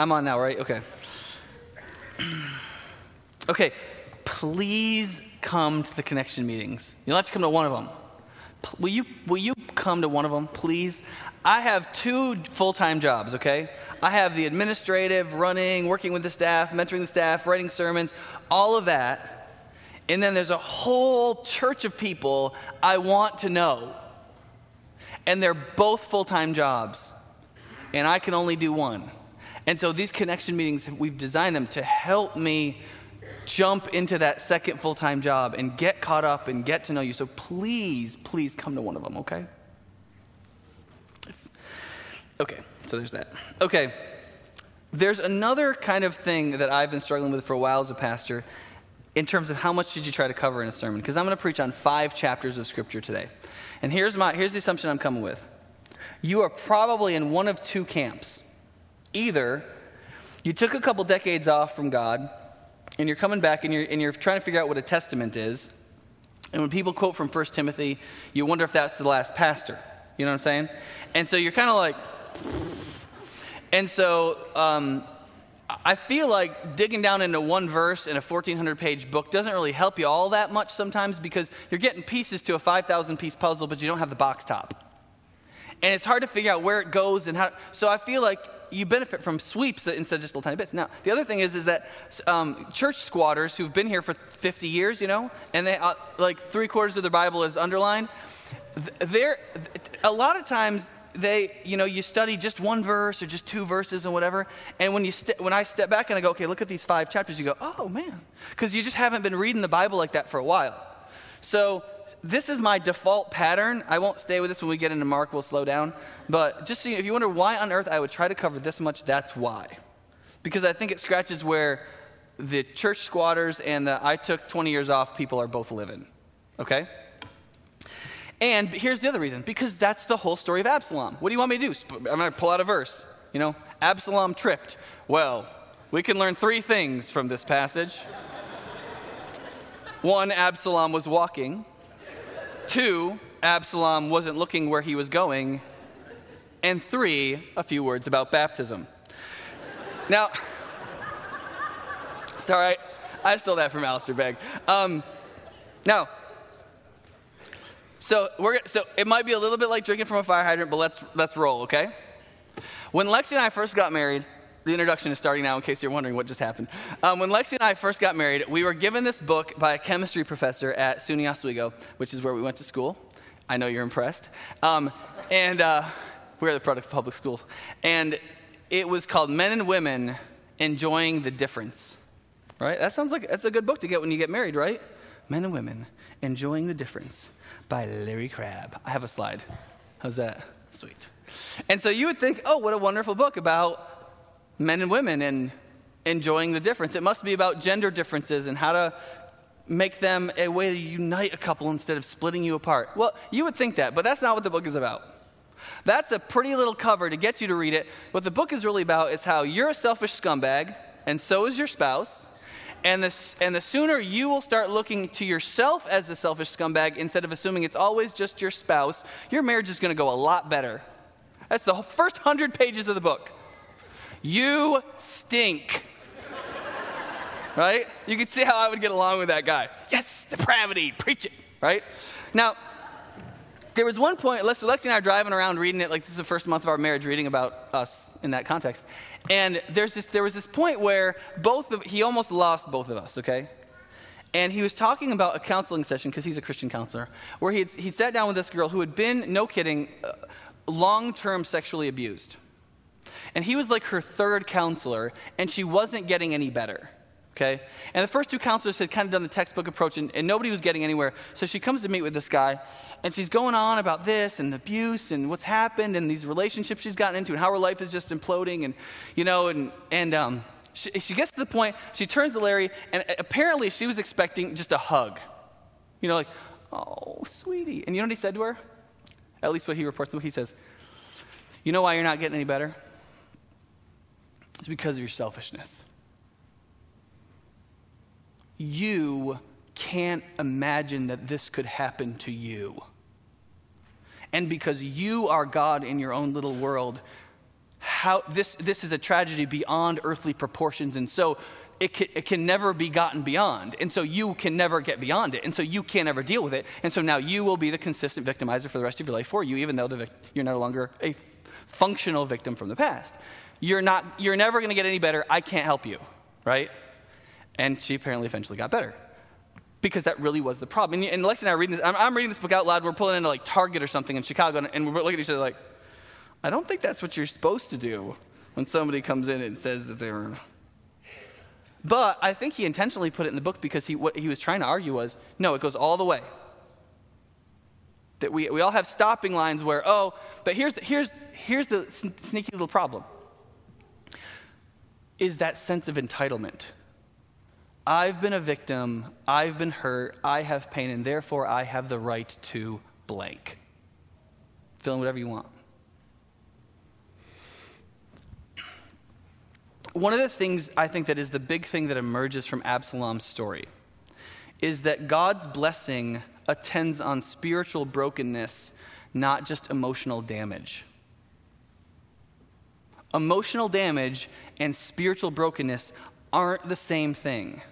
I'm on now, right? Okay. okay, please come to the connection meetings. You'll have to come to one of them. Will you, will you come to one of them, please? I have two full time jobs, okay? I have the administrative, running, working with the staff, mentoring the staff, writing sermons, all of that. And then there's a whole church of people I want to know. And they're both full time jobs. And I can only do one. And so these connection meetings, we've designed them to help me jump into that second full time job and get caught up and get to know you. So please, please come to one of them, okay? Okay, so there's that. Okay, there's another kind of thing that I've been struggling with for a while as a pastor in terms of how much should you try to cover in a sermon because i'm going to preach on five chapters of scripture today and here's, my, here's the assumption i'm coming with you are probably in one of two camps either you took a couple decades off from god and you're coming back and you're, and you're trying to figure out what a testament is. And when people quote from 1 Timothy, you wonder if that's the last pastor. You know what I'm saying? And so you're kind of like, and so um, I feel like digging down into one verse in a 1400 page book doesn't really help you all that much sometimes because you're getting pieces to a 5,000 piece puzzle, but you don't have the box top. And it's hard to figure out where it goes and how. So I feel like you benefit from sweeps instead of just little tiny bits. Now, the other thing is, is that um, church squatters who've been here for 50 years, you know, and they uh, like three quarters of their Bible is underlined. They're a lot of times they, you know, you study just one verse or just two verses and whatever. And when you st- when I step back and I go, okay, look at these five chapters, you go, oh man, because you just haven't been reading the Bible like that for a while. So this is my default pattern. I won't stay with this when we get into Mark, we'll slow down. But just so you, if you wonder why on earth I would try to cover this much, that's why. Because I think it scratches where the church squatters and the I took 20 years off people are both living. Okay? And here's the other reason because that's the whole story of Absalom. What do you want me to do? I'm going to pull out a verse. You know, Absalom tripped. Well, we can learn three things from this passage. One, Absalom was walking. Two, Absalom wasn't looking where he was going. And three, a few words about baptism. Now, sorry, I stole that from Alistair Begg. Um, now, so we're so it might be a little bit like drinking from a fire hydrant, but let's let's roll, okay? When Lexi and I first got married, the introduction is starting now in case you're wondering what just happened. Um, when Lexi and I first got married, we were given this book by a chemistry professor at SUNY Oswego, which is where we went to school. I know you're impressed. Um, and uh, we're the product of public schools. And it was called Men and Women Enjoying the Difference. Right? That sounds like that's a good book to get when you get married, right? Men and Women Enjoying the Difference by Larry Crabb. I have a slide. How's that? Sweet. And so you would think, oh, what a wonderful book about men and women and enjoying the difference. It must be about gender differences and how to make them a way to unite a couple instead of splitting you apart. Well, you would think that, but that's not what the book is about. That's a pretty little cover to get you to read it. What the book is really about is how you're a selfish scumbag, and so is your spouse. And the, and the sooner you will start looking to yourself as the selfish scumbag instead of assuming it's always just your spouse, your marriage is going to go a lot better. That's the first hundred pages of the book. You stink. right? You can see how I would get along with that guy. Yes, depravity, preach it, right? Now, there was one point, Lexi, Lexi and I are driving around reading it, like this is the first month of our marriage, reading about us in that context. And there's this, there was this point where both of, he almost lost both of us, okay? And he was talking about a counseling session, because he's a Christian counselor, where he he'd sat down with this girl who had been, no kidding, uh, long term sexually abused. And he was like her third counselor, and she wasn't getting any better. Okay? And the first two counselors had kind of done the textbook approach, and, and nobody was getting anywhere. So she comes to meet with this guy, and she's going on about this and abuse and what's happened and these relationships she's gotten into and how her life is just imploding. And, you know, and, and um, she, she gets to the point, she turns to Larry, and apparently she was expecting just a hug. You know, like, oh, sweetie. And you know what he said to her? At least what he reports to me. He says, You know why you're not getting any better? It's because of your selfishness. You can't imagine that this could happen to you. And because you are God in your own little world, how this, this is a tragedy beyond earthly proportions. And so it can, it can never be gotten beyond. And so you can never get beyond it. And so you can't ever deal with it. And so now you will be the consistent victimizer for the rest of your life for you, even though the, you're no longer a functional victim from the past. You're, not, you're never going to get any better. I can't help you, right? And she apparently eventually got better because that really was the problem. And, and and I are reading this. I'm, I'm, reading this book out loud. We're pulling into like Target or something in Chicago, and, and we're looking at each other like, I don't think that's what you're supposed to do when somebody comes in and says that they're but I think he intentionally put it in the book because he, what he was trying to argue was no, it goes all the way. That we, we all have stopping lines where, oh, but here's, here's, here's the sneaky little problem is that sense of entitlement. I've been a victim, I've been hurt, I have pain, and therefore I have the right to blank. Fill in whatever you want. one of the things I think that is the big thing that emerges from Absalom's story is that God's blessing attends on spiritual brokenness, not just emotional damage. Emotional damage and spiritual brokenness aren't the same thing.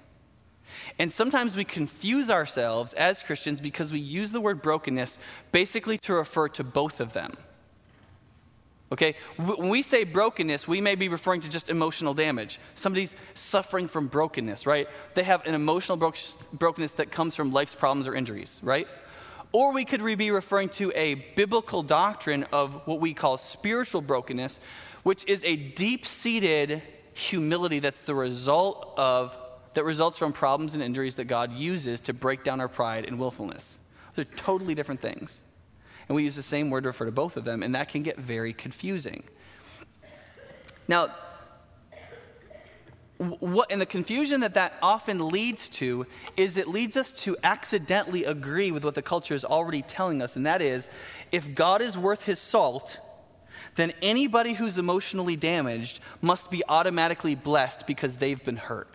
And sometimes we confuse ourselves as Christians because we use the word brokenness basically to refer to both of them. Okay? When we say brokenness, we may be referring to just emotional damage. Somebody's suffering from brokenness, right? They have an emotional bro- brokenness that comes from life's problems or injuries, right? Or we could be referring to a biblical doctrine of what we call spiritual brokenness, which is a deep seated humility that's the result of, that results from problems and injuries that God uses to break down our pride and willfulness. They're totally different things and we use the same word to refer to both of them, and that can get very confusing. Now, what, and the confusion that that often leads to is it leads us to accidentally agree with what the culture is already telling us, and that is if God is worth his salt, then anybody who's emotionally damaged must be automatically blessed because they've been hurt.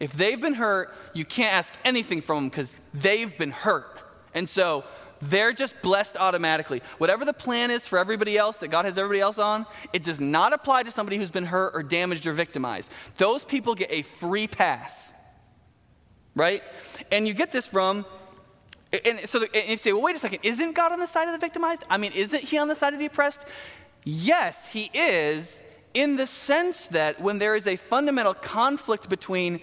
If they've been hurt, you can't ask anything from them because they've been hurt. And so they're just blessed automatically. Whatever the plan is for everybody else that God has everybody else on, it does not apply to somebody who's been hurt or damaged or victimized. Those people get a free pass. Right? And you get this from and so and you say, well, wait a second, isn't God on the side of the victimized? I mean, isn't he on the side of the oppressed? Yes, he is, in the sense that when there is a fundamental conflict between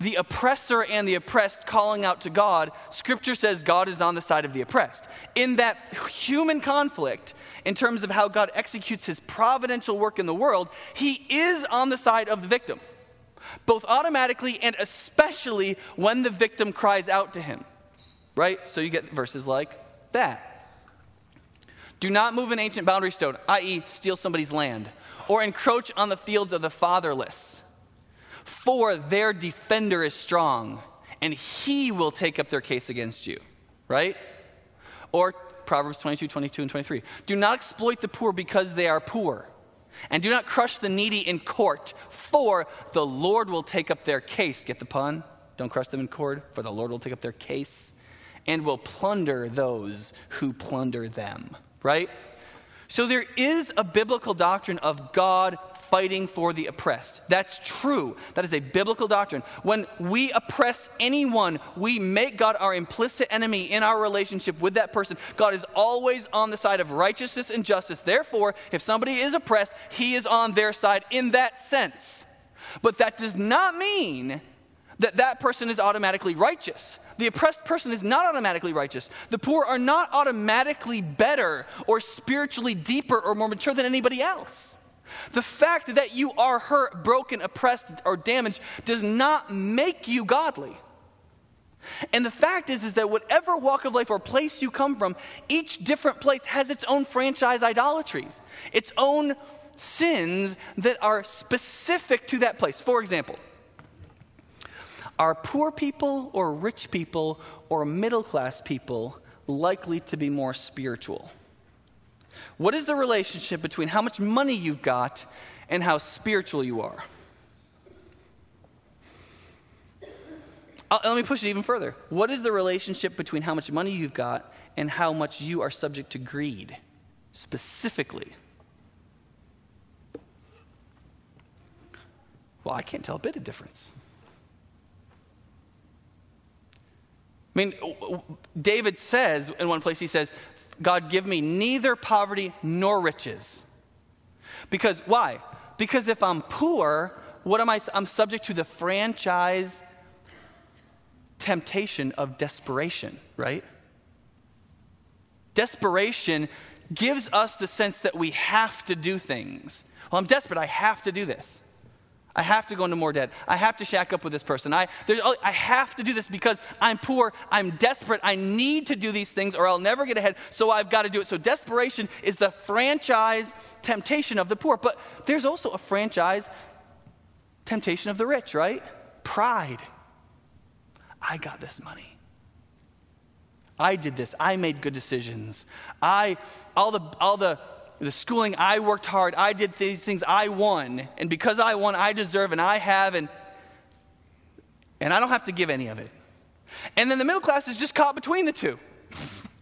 the oppressor and the oppressed calling out to God, Scripture says God is on the side of the oppressed. In that human conflict, in terms of how God executes his providential work in the world, he is on the side of the victim, both automatically and especially when the victim cries out to him. Right? So you get verses like that. Do not move an ancient boundary stone, i.e., steal somebody's land, or encroach on the fields of the fatherless for their defender is strong, and he will take up their case against you. Right? Or Proverbs 22, 22, and 23. Do not exploit the poor because they are poor, and do not crush the needy in court, for the Lord will take up their case. Get the pun? Don't crush them in court, for the Lord will take up their case and will plunder those who plunder them. Right? So there is a biblical doctrine of God fighting for the oppressed. That's true. That is a biblical doctrine. When we oppress anyone, we make God our implicit enemy in our relationship with that person. God is always on the side of righteousness and justice. Therefore, if somebody is oppressed, he is on their side in that sense. But that does not mean that that person is automatically righteous. The oppressed person is not automatically righteous. The poor are not automatically better or spiritually deeper or more mature than anybody else. The fact that you are hurt, broken, oppressed, or damaged does not make you godly. And the fact is, is that whatever walk of life or place you come from, each different place has its own franchise idolatries, its own sins that are specific to that place. For example, are poor people or rich people or middle class people likely to be more spiritual? What is the relationship between how much money you've got and how spiritual you are? I'll, let me push it even further. What is the relationship between how much money you've got and how much you are subject to greed specifically? Well, I can't tell a bit of difference. I mean, David says in one place, he says, God, give me neither poverty nor riches. Because why? Because if I'm poor, what am I? I'm subject to the franchise temptation of desperation, right? Desperation gives us the sense that we have to do things. Well, I'm desperate. I have to do this. I have to go into more debt. I have to shack up with this person. I, I have to do this because I'm poor. I'm desperate. I need to do these things or I'll never get ahead. So I've got to do it. So desperation is the franchise temptation of the poor. But there's also a franchise temptation of the rich, right? Pride. I got this money. I did this. I made good decisions. I, all the, all the, the schooling, I worked hard. I did these things. I won. And because I won, I deserve and I have, and, and I don't have to give any of it. And then the middle class is just caught between the two.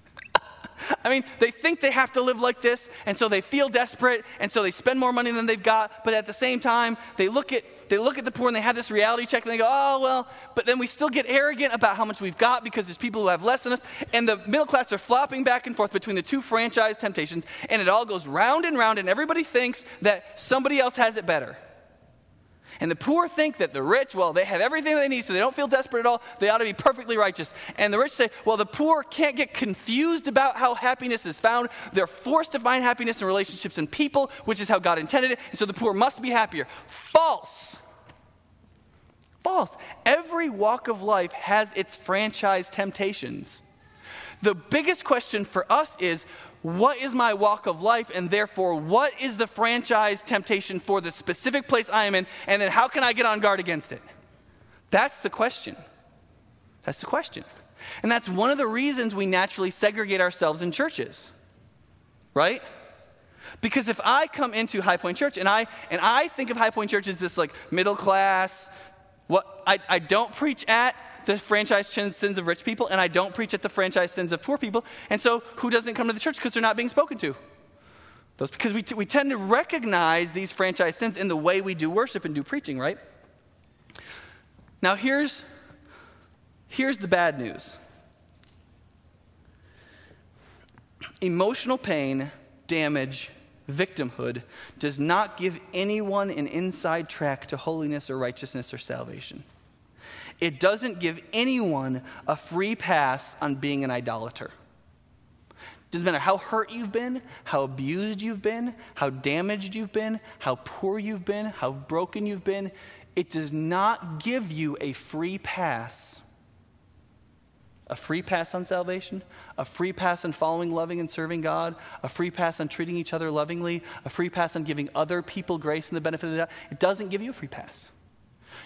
I mean, they think they have to live like this, and so they feel desperate, and so they spend more money than they've got, but at the same time, they look at they look at the poor and they have this reality check and they go, oh, well, but then we still get arrogant about how much we've got because there's people who have less than us. And the middle class are flopping back and forth between the two franchise temptations, and it all goes round and round, and everybody thinks that somebody else has it better. And the poor think that the rich, well, they have everything they need, so they don't feel desperate at all. They ought to be perfectly righteous. And the rich say, well, the poor can't get confused about how happiness is found. They're forced to find happiness in relationships and people, which is how God intended it. And so the poor must be happier. False. False. Every walk of life has its franchise temptations. The biggest question for us is what is my walk of life, and therefore, what is the franchise temptation for the specific place I am in, and then how can I get on guard against it? That's the question. That's the question. And that's one of the reasons we naturally segregate ourselves in churches, right? Because if I come into High Point Church and I and I think of High Point Church as this like middle class, what I, I don't preach at the franchise sins of rich people, and I don't preach at the franchise sins of poor people. And so, who doesn't come to the church? Because they're not being spoken to. Those, because we, t- we tend to recognize these franchise sins in the way we do worship and do preaching, right? Now, here's, here's the bad news emotional pain, damage, victimhood does not give anyone an inside track to holiness or righteousness or salvation it doesn't give anyone a free pass on being an idolater. Doesn't matter how hurt you've been, how abused you've been, how damaged you've been, how poor you've been, how broken you've been. It does not give you a free pass. A free pass on salvation, a free pass on following, loving, and serving God, a free pass on treating each other lovingly, a free pass on giving other people grace and the benefit of the doubt. It doesn't give you a free pass.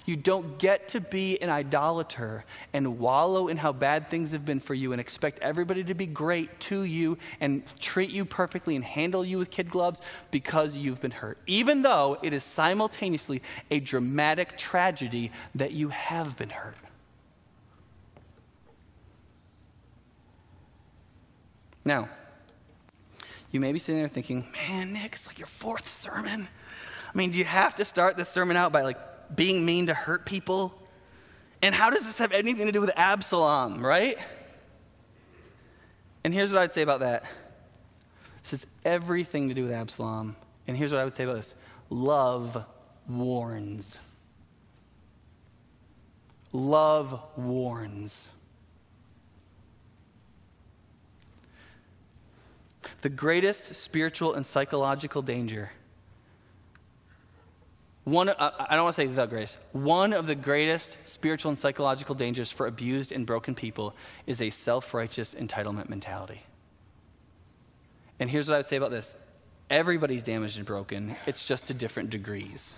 You don't get to be an idolater and wallow in how bad things have been for you and expect everybody to be great to you and treat you perfectly and handle you with kid gloves because you've been hurt. Even though it is simultaneously a dramatic tragedy that you have been hurt. Now, you may be sitting there thinking, man, Nick, it's like your fourth sermon. I mean, do you have to start this sermon out by like being mean to hurt people? And how does this have anything to do with Absalom, right? And here's what I'd say about that this has everything to do with Absalom. And here's what I would say about this love warns. Love warns. The greatest spiritual and psychological danger one, uh, I don't want to say the greatest. One of the greatest spiritual and psychological dangers for abused and broken people is a self righteous entitlement mentality. And here's what I would say about this everybody's damaged and broken, it's just to different degrees.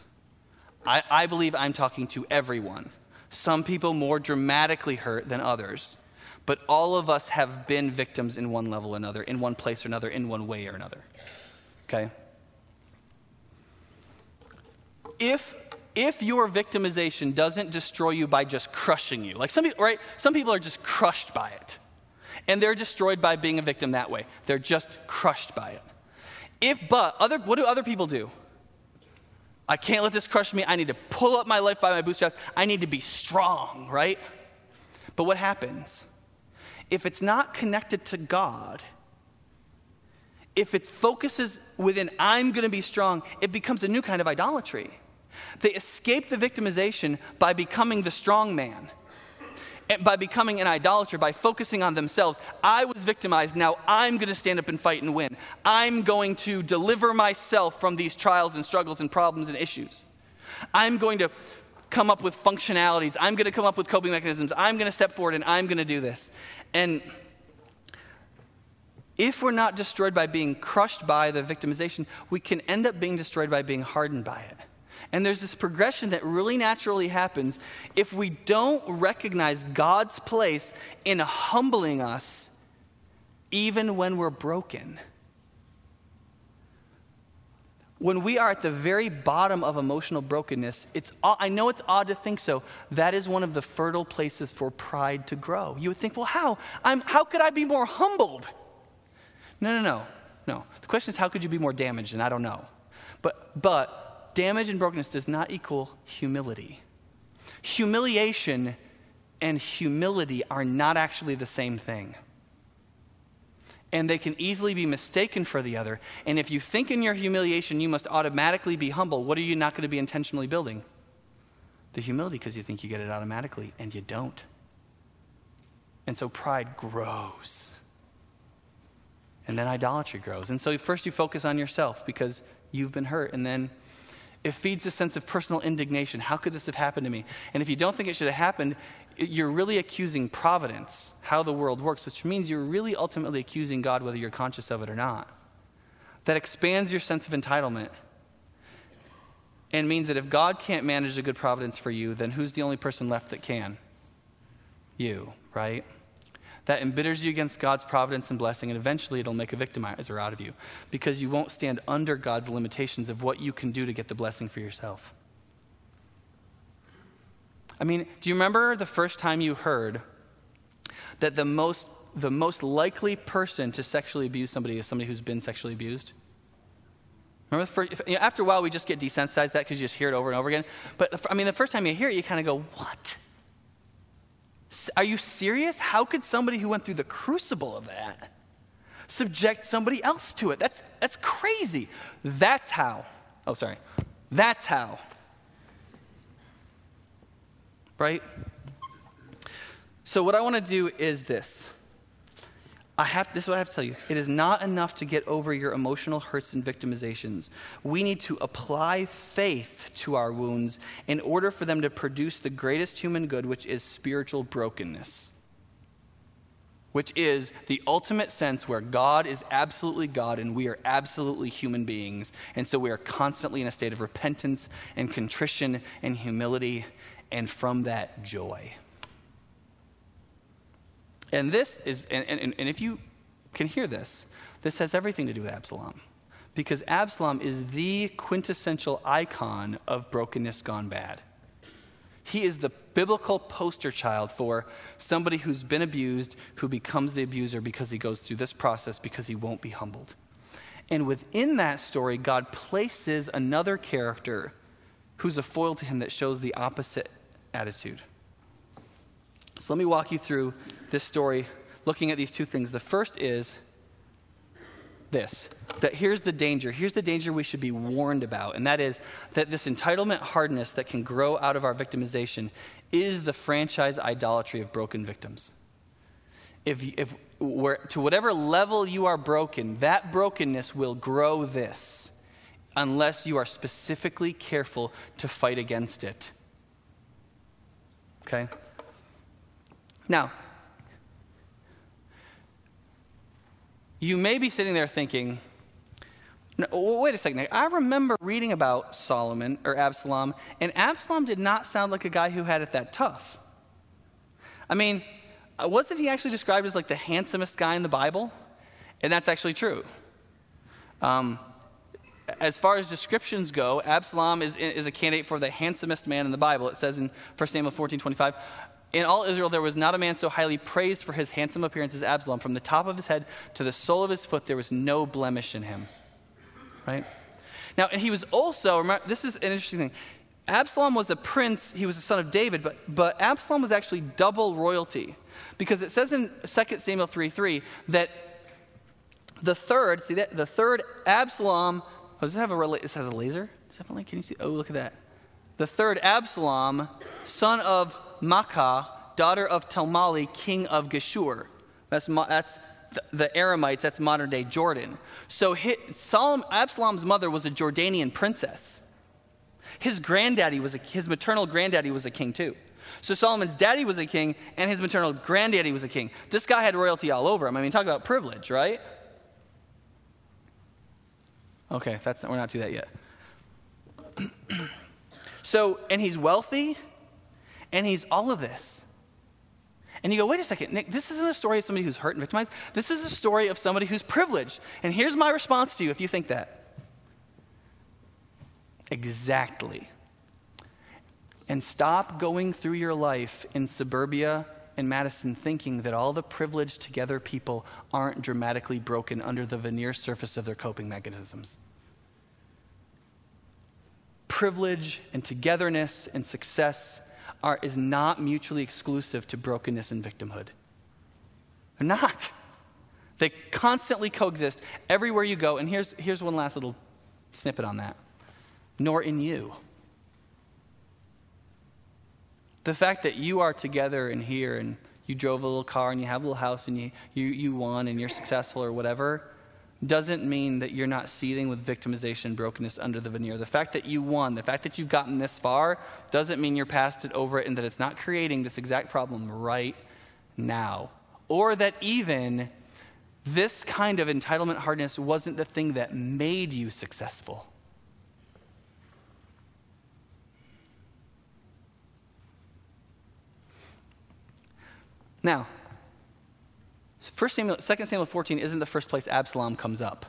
I, I believe I'm talking to everyone. Some people more dramatically hurt than others, but all of us have been victims in one level or another, in one place or another, in one way or another. Okay? If if your victimization doesn't destroy you by just crushing you, like some people, right? Some people are just crushed by it. And they're destroyed by being a victim that way. They're just crushed by it. If but other what do other people do? I can't let this crush me. I need to pull up my life by my bootstraps. I need to be strong, right? But what happens? If it's not connected to God, if it focuses within, I'm going to be strong, it becomes a new kind of idolatry. They escape the victimization by becoming the strong man, by becoming an idolater, by focusing on themselves. I was victimized, now I'm going to stand up and fight and win. I'm going to deliver myself from these trials and struggles and problems and issues. I'm going to come up with functionalities. I'm going to come up with coping mechanisms. I'm going to step forward and I'm going to do this. And if we're not destroyed by being crushed by the victimization, we can end up being destroyed by being hardened by it. And there's this progression that really naturally happens if we don't recognize God's place in humbling us even when we're broken. When we are at the very bottom of emotional brokenness, it's, I know it's odd to think so. That is one of the fertile places for pride to grow. You would think, well, how? I'm, how could I be more humbled? No, no, no, no. The question is, how could you be more damaged? And I don't know. But, but damage and brokenness does not equal humility. Humiliation and humility are not actually the same thing. And they can easily be mistaken for the other. And if you think in your humiliation you must automatically be humble, what are you not going to be intentionally building? The humility because you think you get it automatically, and you don't. And so pride grows. And then idolatry grows. And so first you focus on yourself because you've been hurt. And then it feeds a sense of personal indignation. How could this have happened to me? And if you don't think it should have happened, you're really accusing providence, how the world works, which means you're really ultimately accusing God whether you're conscious of it or not. That expands your sense of entitlement and means that if God can't manage a good providence for you, then who's the only person left that can? You, right? That embitters you against God's providence and blessing, and eventually it'll make a victimizer out of you because you won't stand under God's limitations of what you can do to get the blessing for yourself. I mean, do you remember the first time you heard that the most, the most likely person to sexually abuse somebody is somebody who's been sexually abused? Remember, first, after a while, we just get desensitized to that because you just hear it over and over again. But I mean, the first time you hear it, you kind of go, "What? Are you serious? How could somebody who went through the crucible of that subject somebody else to it? That's, that's crazy. That's how. Oh, sorry. That's how. Right? So, what I want to do is this I have, this is what I have to tell you. It is not enough to get over your emotional hurts and victimizations. We need to apply faith to our wounds in order for them to produce the greatest human good, which is spiritual brokenness. Which is the ultimate sense where God is absolutely God and we are absolutely human beings. And so we are constantly in a state of repentance and contrition and humility, and from that, joy. And this is, and, and, and if you can hear this, this has everything to do with Absalom. Because Absalom is the quintessential icon of brokenness gone bad. He is the biblical poster child for somebody who's been abused, who becomes the abuser because he goes through this process because he won't be humbled. And within that story, God places another character who's a foil to him that shows the opposite attitude. So let me walk you through this story looking at these two things. The first is this that here's the danger. Here's the danger we should be warned about, and that is that this entitlement hardness that can grow out of our victimization is the franchise idolatry of broken victims. If, if where, to whatever level you are broken, that brokenness will grow this unless you are specifically careful to fight against it. Okay? Now, you may be sitting there thinking, no, wait a second. I remember reading about Solomon or Absalom, and Absalom did not sound like a guy who had it that tough. I mean, uh, wasn't he actually described as like the handsomest guy in the Bible? And that's actually true. Um, as far as descriptions go, Absalom is, is a candidate for the handsomest man in the Bible. It says in 1 Samuel 14 25, in all Israel, there was not a man so highly praised for his handsome appearance as Absalom. From the top of his head to the sole of his foot, there was no blemish in him. Right? Now, and he was also, remember, this is an interesting thing. Absalom was a prince, he was the son of David, but, but Absalom was actually double royalty. Because it says in 2 Samuel 3 3 that the third, see that? The third Absalom, oh, does this have a, this has a laser? Definitely, can you see? Oh, look at that. The third Absalom, son of Maacah, daughter of Talmai, king of Geshur. That's, that's the Aramites, that's modern day Jordan. So his, Solomon, Absalom's mother was a Jordanian princess. His granddaddy was a, his maternal granddaddy was a king too. So Solomon's daddy was a king, and his maternal granddaddy was a king. This guy had royalty all over him. I mean, talk about privilege, right? Okay, that's not, we're not to that yet. so, and he's wealthy, and he's all of this. And you go, wait a second, Nick, this isn't a story of somebody who's hurt and victimized. This is a story of somebody who's privileged. And here's my response to you if you think that. Exactly. And stop going through your life in suburbia and Madison thinking that all the privileged together people aren't dramatically broken under the veneer surface of their coping mechanisms. Privilege and togetherness and success are, is not mutually exclusive to brokenness and victimhood. They're not. They constantly coexist everywhere you go. And here's, here's one last little snippet on that nor in you. The fact that you are together and here and you drove a little car and you have a little house and you, you, you won and you're successful or whatever doesn't mean that you're not seething with victimization brokenness under the veneer. The fact that you won, the fact that you've gotten this far, doesn't mean you're past it over it and that it's not creating this exact problem right now. Or that even this kind of entitlement hardness wasn't the thing that made you successful. Now, 1 Samuel, 2 Samuel 14 isn't the first place Absalom comes up.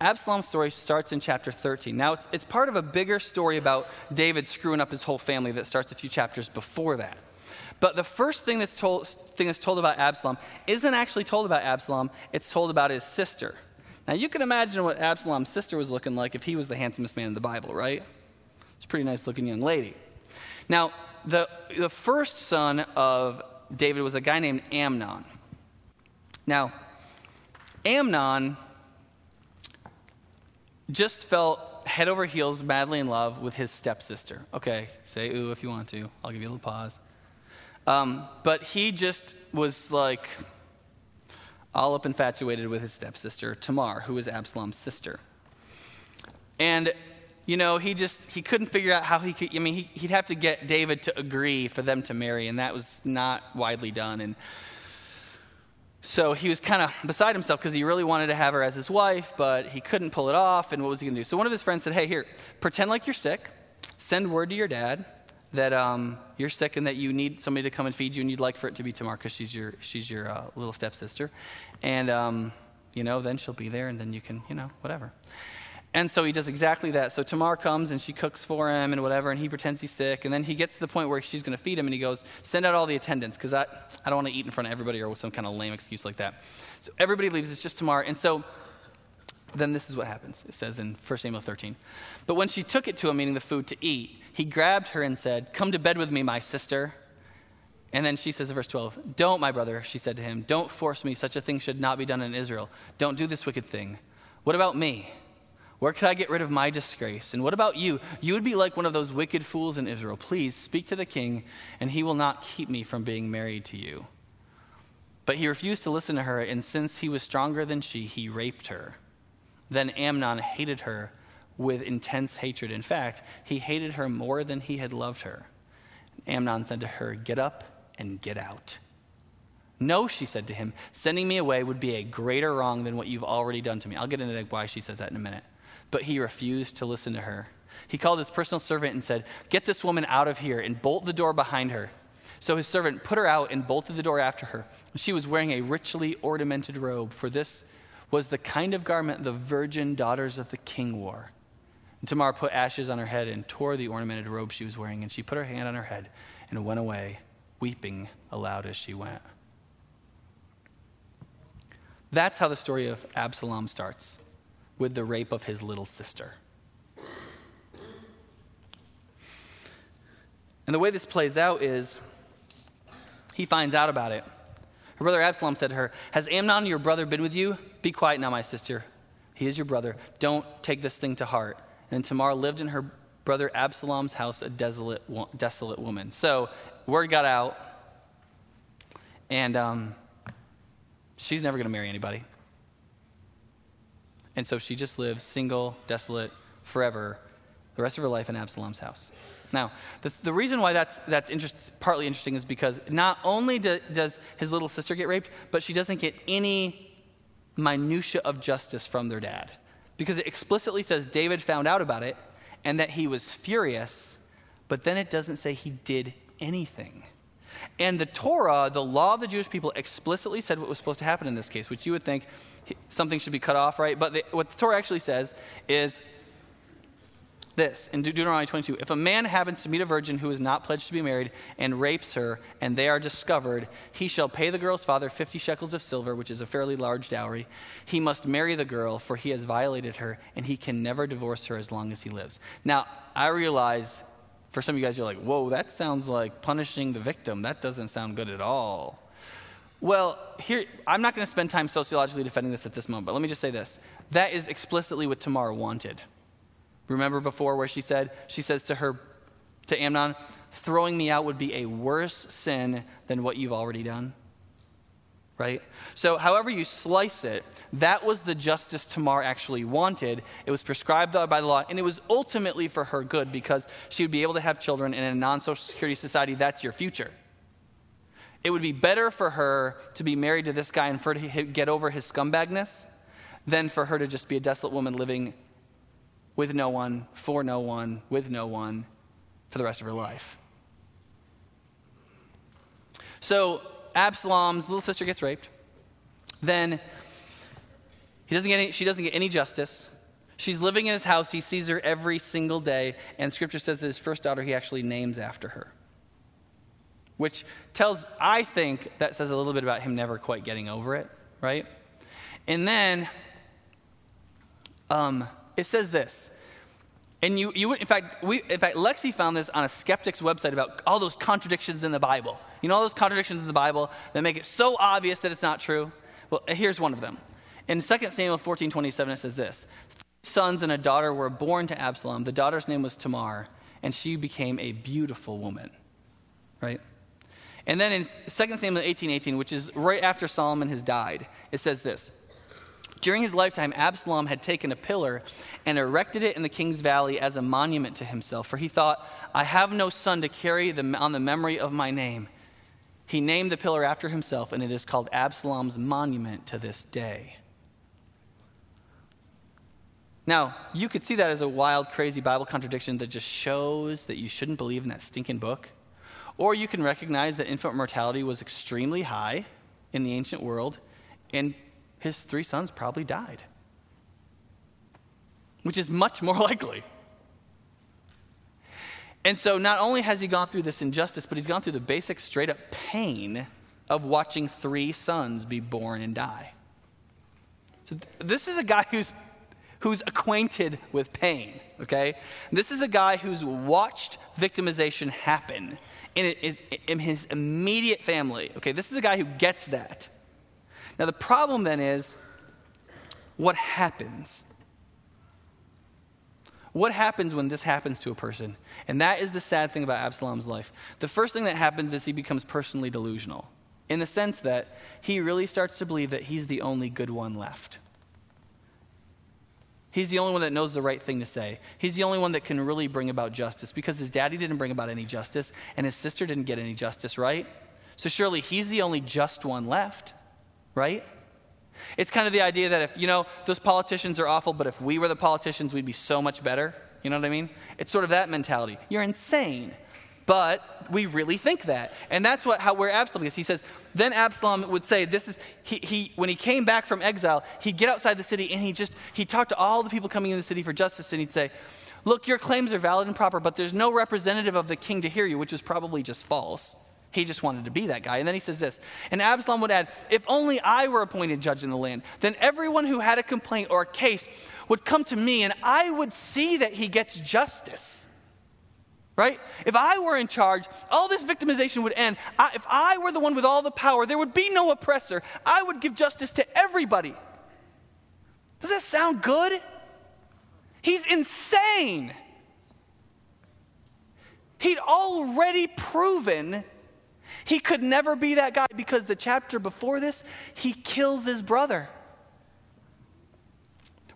Absalom's story starts in chapter 13. Now, it's, it's part of a bigger story about David screwing up his whole family that starts a few chapters before that. But the first thing that's told, thing that's told about Absalom isn't actually told about Absalom, it's told about his sister. Now, you can imagine what Absalom's sister was looking like if he was the handsomest man in the Bible, right? It's a pretty nice looking young lady. Now, the, the first son of David was a guy named Amnon. Now, Amnon just felt head over heels madly in love with his stepsister. Okay, say ooh if you want to. I'll give you a little pause. Um, but he just was like all up infatuated with his stepsister, Tamar, who was Absalom's sister. And you know, he just he couldn't figure out how he could. I mean, he, he'd have to get David to agree for them to marry, and that was not widely done. And so he was kind of beside himself because he really wanted to have her as his wife, but he couldn't pull it off. And what was he going to do? So one of his friends said, "Hey, here, pretend like you're sick. Send word to your dad that um, you're sick and that you need somebody to come and feed you, and you'd like for it to be Tamar because she's your she's your uh, little stepsister, and um, you know then she'll be there, and then you can you know whatever." And so he does exactly that. So Tamar comes and she cooks for him and whatever, and he pretends he's sick. And then he gets to the point where she's going to feed him, and he goes, Send out all the attendants, because I, I don't want to eat in front of everybody or with some kind of lame excuse like that. So everybody leaves, it's just Tamar. And so then this is what happens. It says in 1 Samuel 13. But when she took it to him, meaning the food to eat, he grabbed her and said, Come to bed with me, my sister. And then she says in verse 12, Don't, my brother, she said to him, don't force me. Such a thing should not be done in Israel. Don't do this wicked thing. What about me? Where could I get rid of my disgrace? And what about you? You would be like one of those wicked fools in Israel. Please speak to the king, and he will not keep me from being married to you. But he refused to listen to her, and since he was stronger than she, he raped her. Then Amnon hated her with intense hatred. In fact, he hated her more than he had loved her. Amnon said to her, Get up and get out. No, she said to him, sending me away would be a greater wrong than what you've already done to me. I'll get into why she says that in a minute but he refused to listen to her. He called his personal servant and said, Get this woman out of here and bolt the door behind her. So his servant put her out and bolted the door after her. She was wearing a richly ornamented robe, for this was the kind of garment the virgin daughters of the king wore. And Tamar put ashes on her head and tore the ornamented robe she was wearing, and she put her hand on her head and went away, weeping aloud as she went. That's how the story of Absalom starts with the rape of his little sister. And the way this plays out is he finds out about it. Her brother Absalom said to her, Has Amnon your brother been with you? Be quiet now, my sister. He is your brother. Don't take this thing to heart. And Tamar lived in her brother Absalom's house, a desolate, desolate woman. So word got out, and um, she's never going to marry anybody. And so she just lives single, desolate, forever, the rest of her life in Absalom's house. Now, the, the reason why that's, that's interest, partly interesting is because not only do, does his little sister get raped, but she doesn't get any minutia of justice from their dad. Because it explicitly says David found out about it and that he was furious, but then it doesn't say he did anything. And the Torah, the law of the Jewish people, explicitly said what was supposed to happen in this case, which you would think something should be cut off, right? But the, what the Torah actually says is this in Deuteronomy 22 if a man happens to meet a virgin who is not pledged to be married and rapes her and they are discovered he shall pay the girl's father 50 shekels of silver which is a fairly large dowry he must marry the girl for he has violated her and he can never divorce her as long as he lives now i realize for some of you guys you're like whoa that sounds like punishing the victim. That doesn't sound good at all. Well here i'm not going to spend time sociologically defending this at this moment but let me just say this. That is explicitly what tamar wanted. Remember before where she said, she says to her, to Amnon, throwing me out would be a worse sin than what you've already done? Right? So, however you slice it, that was the justice Tamar actually wanted. It was prescribed by the law, and it was ultimately for her good because she would be able to have children, and in a non social security society, that's your future. It would be better for her to be married to this guy and for to get over his scumbagness than for her to just be a desolate woman living with no one, for no one, with no one for the rest of her life. So Absalom's little sister gets raped. Then he doesn't get any, she doesn't get any justice. She's living in his house. He sees her every single day. And scripture says that his first daughter he actually names after her. Which tells, I think, that says a little bit about him never quite getting over it, right? And then um, it says this. And you, you would, in fact, we, in fact, Lexi found this on a skeptic's website about all those contradictions in the Bible. You know all those contradictions in the Bible that make it so obvious that it's not true? Well, here's one of them. In 2 Samuel 14 27, it says this sons and a daughter were born to Absalom. The daughter's name was Tamar, and she became a beautiful woman. Right? And then in 2 Samuel 18 18, which is right after Solomon has died, it says this during his lifetime, Absalom had taken a pillar and erected it in the king's valley as a monument to himself, for he thought, I have no son to carry the, on the memory of my name. He named the pillar after himself, and it is called Absalom's monument to this day. Now, you could see that as a wild, crazy Bible contradiction that just shows that you shouldn't believe in that stinking book. Or you can recognize that infant mortality was extremely high in the ancient world, and his three sons probably died, which is much more likely. And so not only has he gone through this injustice, but he's gone through the basic, straight up pain of watching three sons be born and die. So th- this is a guy who's, who's acquainted with pain, okay? This is a guy who's watched victimization happen in, in, in his immediate family, okay? This is a guy who gets that. Now, the problem then is what happens? What happens when this happens to a person? And that is the sad thing about Absalom's life. The first thing that happens is he becomes personally delusional, in the sense that he really starts to believe that he's the only good one left. He's the only one that knows the right thing to say. He's the only one that can really bring about justice because his daddy didn't bring about any justice and his sister didn't get any justice, right? So surely he's the only just one left right? It's kind of the idea that if, you know, those politicians are awful, but if we were the politicians, we'd be so much better. You know what I mean? It's sort of that mentality. You're insane. But we really think that. And that's what, how, where Absalom is. He says, then Absalom would say, this is, he, he, when he came back from exile, he'd get outside the city and he just, he talked to all the people coming in the city for justice and he'd say, look, your claims are valid and proper, but there's no representative of the king to hear you, which is probably just false. He just wanted to be that guy. And then he says this. And Absalom would add, If only I were appointed judge in the land, then everyone who had a complaint or a case would come to me, and I would see that he gets justice. Right? If I were in charge, all this victimization would end. I, if I were the one with all the power, there would be no oppressor. I would give justice to everybody. Does that sound good? He's insane. He'd already proven he could never be that guy because the chapter before this, he kills his brother.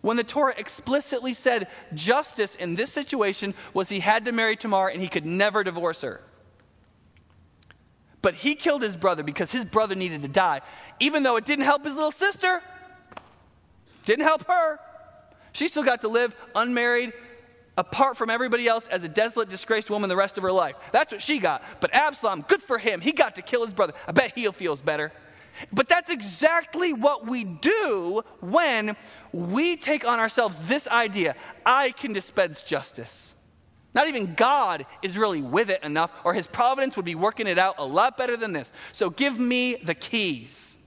When the Torah explicitly said justice in this situation was he had to marry Tamar and he could never divorce her. But he killed his brother because his brother needed to die, even though it didn't help his little sister. Didn't help her. She still got to live unmarried, apart from everybody else as a desolate, disgraced woman the rest of her life. That's what she got. But Absalom, good for him. He got to kill his brother. I bet he feels better. But that's exactly what we do when we take on ourselves this idea I can dispense justice. Not even God is really with it enough, or his providence would be working it out a lot better than this. So give me the keys.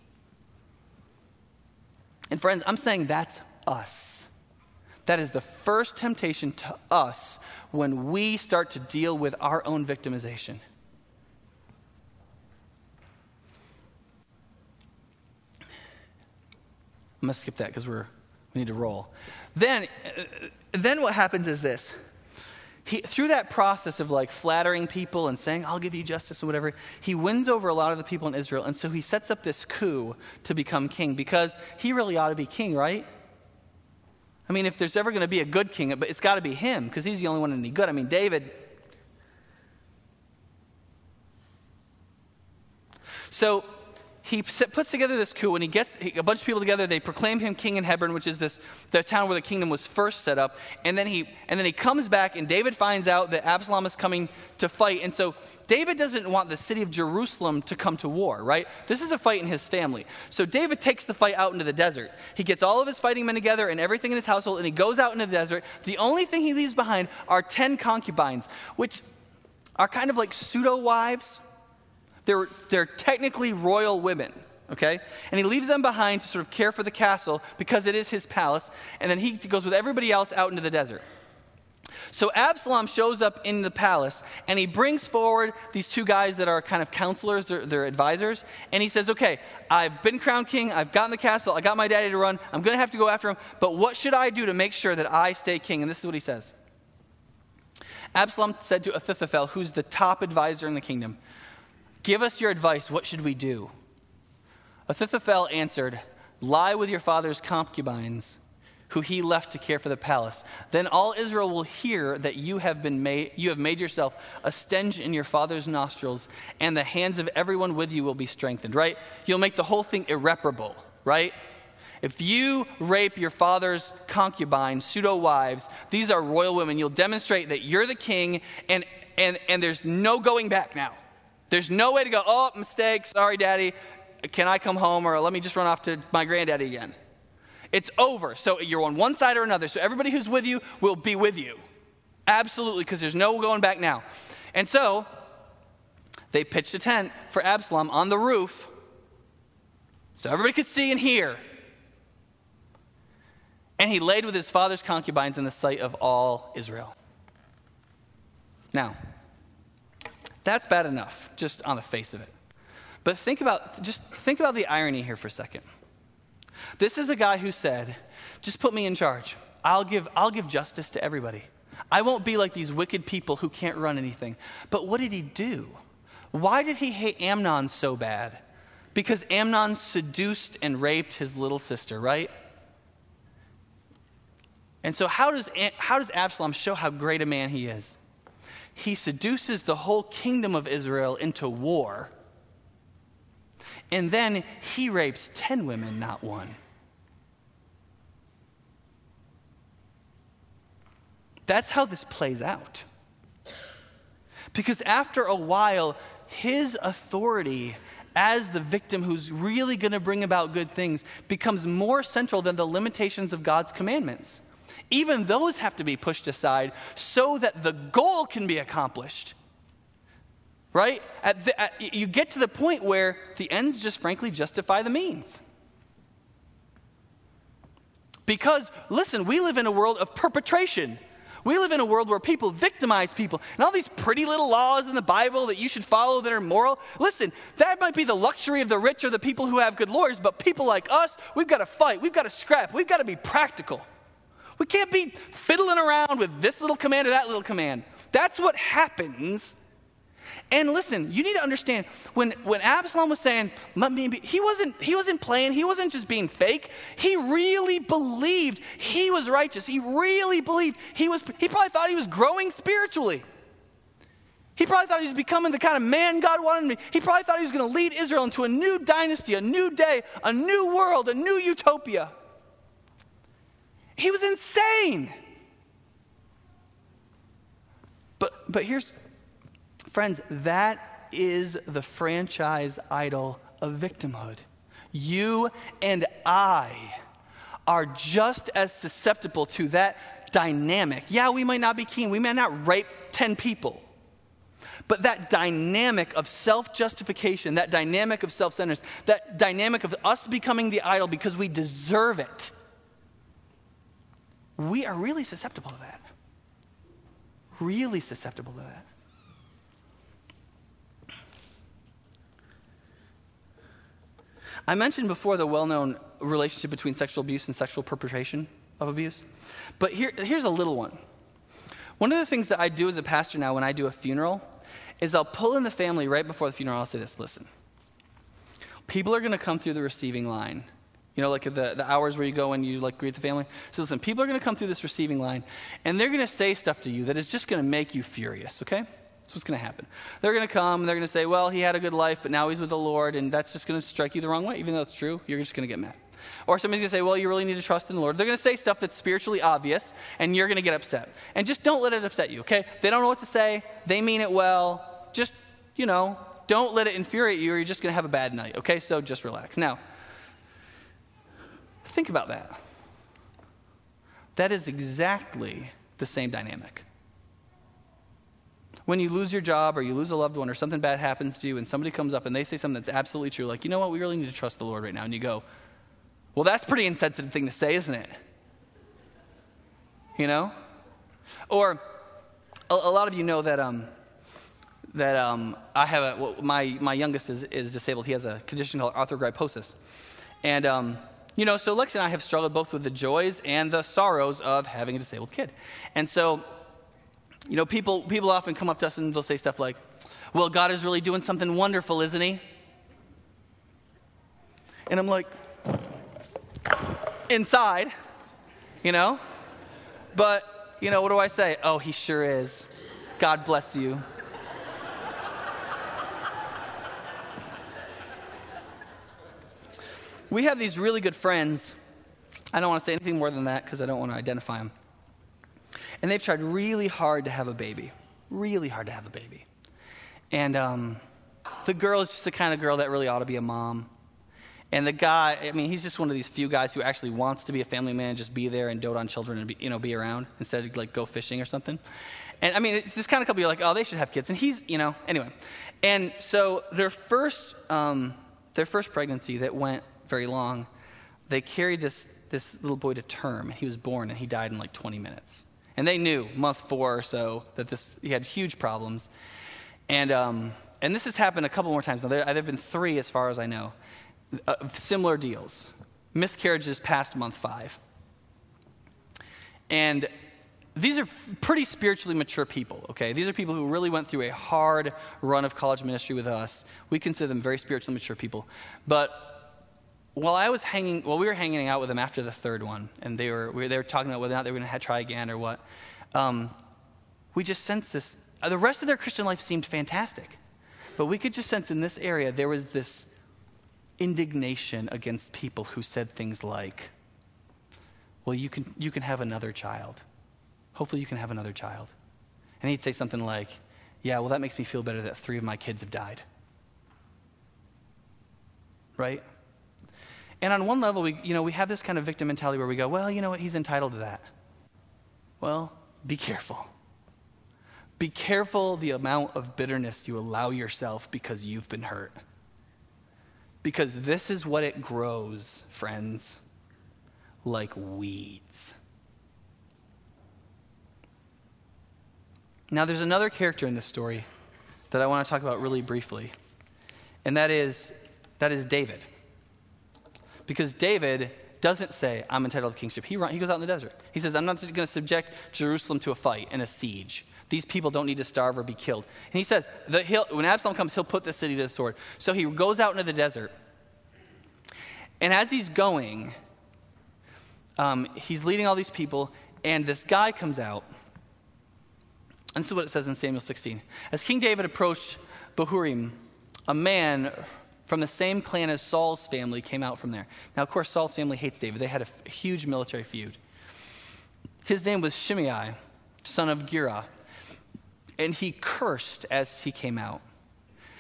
And friends, I'm saying that's us. That is the first temptation to us when we start to deal with our own victimization. I'm going to skip that because we're we need to roll. Then, uh, then what happens is this. He, through that process of like flattering people and saying, I'll give you justice or whatever, he wins over a lot of the people in Israel. And so he sets up this coup to become king because he really ought to be king, right? I mean, if there's ever going to be a good king, it's got to be him because he's the only one any good. I mean, David. So he puts together this coup and he gets a bunch of people together they proclaim him king in hebron which is this the town where the kingdom was first set up and then he and then he comes back and david finds out that absalom is coming to fight and so david doesn't want the city of jerusalem to come to war right? This is a fight in his family. So david takes the fight out into the desert. He gets all of his fighting men together and everything in his household and he goes out into the desert. The only thing he leaves behind are 10 concubines which are kind of like pseudo wives they're, they're technically royal women, okay? And he leaves them behind to sort of care for the castle because it is his palace. And then he goes with everybody else out into the desert. So Absalom shows up in the palace and he brings forward these two guys that are kind of counselors, they're, they're, advisors, and he says, Okay, I've been crowned king, I've gotten the castle, I got my daddy to run, I'm going to have to go after him, but what should I do to make sure that I stay king? And this is what he says Absalom said to Ahithophel, who's the top advisor in the kingdom, Give us your advice. What should we do? Ahithophel answered, Lie with your father's concubines, who he left to care for the palace. Then all Israel will hear that you have, been made, you have made yourself a stench in your father's nostrils, and the hands of everyone with you will be strengthened, right? You'll make the whole thing irreparable, right? If you rape your father's concubines, pseudo wives, these are royal women, you'll demonstrate that you're the king, and, and, and there's no going back now. There's no way to go, oh, mistake, sorry, daddy, can I come home or let me just run off to my granddaddy again. It's over. So you're on one side or another. So everybody who's with you will be with you. Absolutely, because there's no going back now. And so they pitched a tent for Absalom on the roof so everybody could see and hear. And he laid with his father's concubines in the sight of all Israel. Now, that's bad enough, just on the face of it. But think about, just think about the irony here for a second. This is a guy who said, just put me in charge. I'll give, I'll give justice to everybody. I won't be like these wicked people who can't run anything. But what did he do? Why did he hate Amnon so bad? Because Amnon seduced and raped his little sister, right? And so, how does, how does Absalom show how great a man he is? He seduces the whole kingdom of Israel into war. And then he rapes 10 women, not one. That's how this plays out. Because after a while, his authority as the victim who's really going to bring about good things becomes more central than the limitations of God's commandments even those have to be pushed aside so that the goal can be accomplished. Right? At the, at, you get to the point where the ends just frankly justify the means. Because, listen, we live in a world of perpetration. We live in a world where people victimize people. And all these pretty little laws in the Bible that you should follow that are moral. Listen, that might be the luxury of the rich or the people who have good lawyers, but people like us, we've got to fight. We've got to scrap. We've got to be practical. We can't be fiddling around with this little command or that little command. That's what happens and listen, you need to understand when, when Absalom was saying, Let me be, he wasn't, he wasn't playing, he wasn't just being fake. He really believed he was righteous. He really believed he was, he probably thought he was growing spiritually. He probably thought he was becoming the kind of man God wanted to be. He probably thought he was going to lead Israel into a new dynasty, a new day, a new world, a new utopia. He was insane. But, but here's, Friends, that is the franchise idol of victimhood. You and I are just as susceptible to that dynamic. Yeah, we might not be keen, we may not rape 10 people. But that dynamic of self justification, that dynamic of self centeredness, that dynamic of us becoming the idol because we deserve it, we are really susceptible to that. Really susceptible to that. I mentioned before the well known relationship between sexual abuse and sexual perpetration of abuse. But here, here's a little one. One of the things that I do as a pastor now when I do a funeral is I'll pull in the family right before the funeral. I'll say this listen, people are going to come through the receiving line. You know, like the, the hours where you go and you like greet the family. So listen, people are going to come through this receiving line and they're going to say stuff to you that is just going to make you furious, okay? That's what's going to happen. They're going to come and they're going to say, well, he had a good life, but now he's with the Lord, and that's just going to strike you the wrong way. Even though it's true, you're just going to get mad. Or somebody's going to say, well, you really need to trust in the Lord. They're going to say stuff that's spiritually obvious, and you're going to get upset. And just don't let it upset you, okay? They don't know what to say. They mean it well. Just, you know, don't let it infuriate you, or you're just going to have a bad night, okay? So just relax. Now, think about that. That is exactly the same dynamic. When you lose your job or you lose a loved one or something bad happens to you and somebody comes up and they say something that's absolutely true, like, you know what, we really need to trust the Lord right now. And you go, well, that's pretty insensitive thing to say, isn't it? You know? Or a, a lot of you know that, um, that um, I have a, well, my, my youngest is, is disabled. He has a condition called arthrogryposis. And, um, you know, so Lex and I have struggled both with the joys and the sorrows of having a disabled kid. And so you know, people, people often come up to us and they'll say stuff like, Well, God is really doing something wonderful, isn't He? And I'm like, Inside, you know? But, you know, what do I say? Oh, He sure is. God bless you. We have these really good friends. I don't want to say anything more than that because I don't want to identify them. And they've tried really hard to have a baby, really hard to have a baby. And um, the girl is just the kind of girl that really ought to be a mom. And the guy, I mean, he's just one of these few guys who actually wants to be a family man, just be there and dote on children and be, you know, be around instead of like go fishing or something. And I mean, it's this kind of couple you're like, oh, they should have kids. And he's, you know, anyway. And so their first, um, their first pregnancy that went very long, they carried this, this little boy to term. He was born and he died in like 20 minutes. And they knew, month four or so, that this, he had huge problems. And, um, and this has happened a couple more times. Now, there, there have been three, as far as I know, uh, similar deals. Miscarriages past month five. And these are pretty spiritually mature people, okay? These are people who really went through a hard run of college ministry with us. We consider them very spiritually mature people. But while I was hanging, while we were hanging out with them after the third one, and they were, we were, they were talking about whether or not they were going to try again or what, um, we just sensed this. Uh, the rest of their Christian life seemed fantastic, but we could just sense in this area there was this indignation against people who said things like, "Well, you can you can have another child. Hopefully, you can have another child." And he'd say something like, "Yeah, well, that makes me feel better that three of my kids have died." Right? And on one level, we, you know, we have this kind of victim mentality where we go, well, you know what, he's entitled to that. Well, be careful. Be careful the amount of bitterness you allow yourself because you've been hurt. Because this is what it grows, friends, like weeds. Now, there's another character in this story that I want to talk about really briefly, and that is, that is David. Because David doesn't say, I'm entitled to kingship. He, run, he goes out in the desert. He says, I'm not going to subject Jerusalem to a fight and a siege. These people don't need to starve or be killed. And he says, that when Absalom comes, he'll put the city to the sword. So he goes out into the desert. And as he's going, um, he's leading all these people, and this guy comes out. And this is what it says in Samuel 16. As King David approached Bahurim, a man from the same clan as Saul's family came out from there. Now, of course, Saul's family hates David. They had a huge military feud. His name was Shimei, son of Gera, and he cursed as he came out.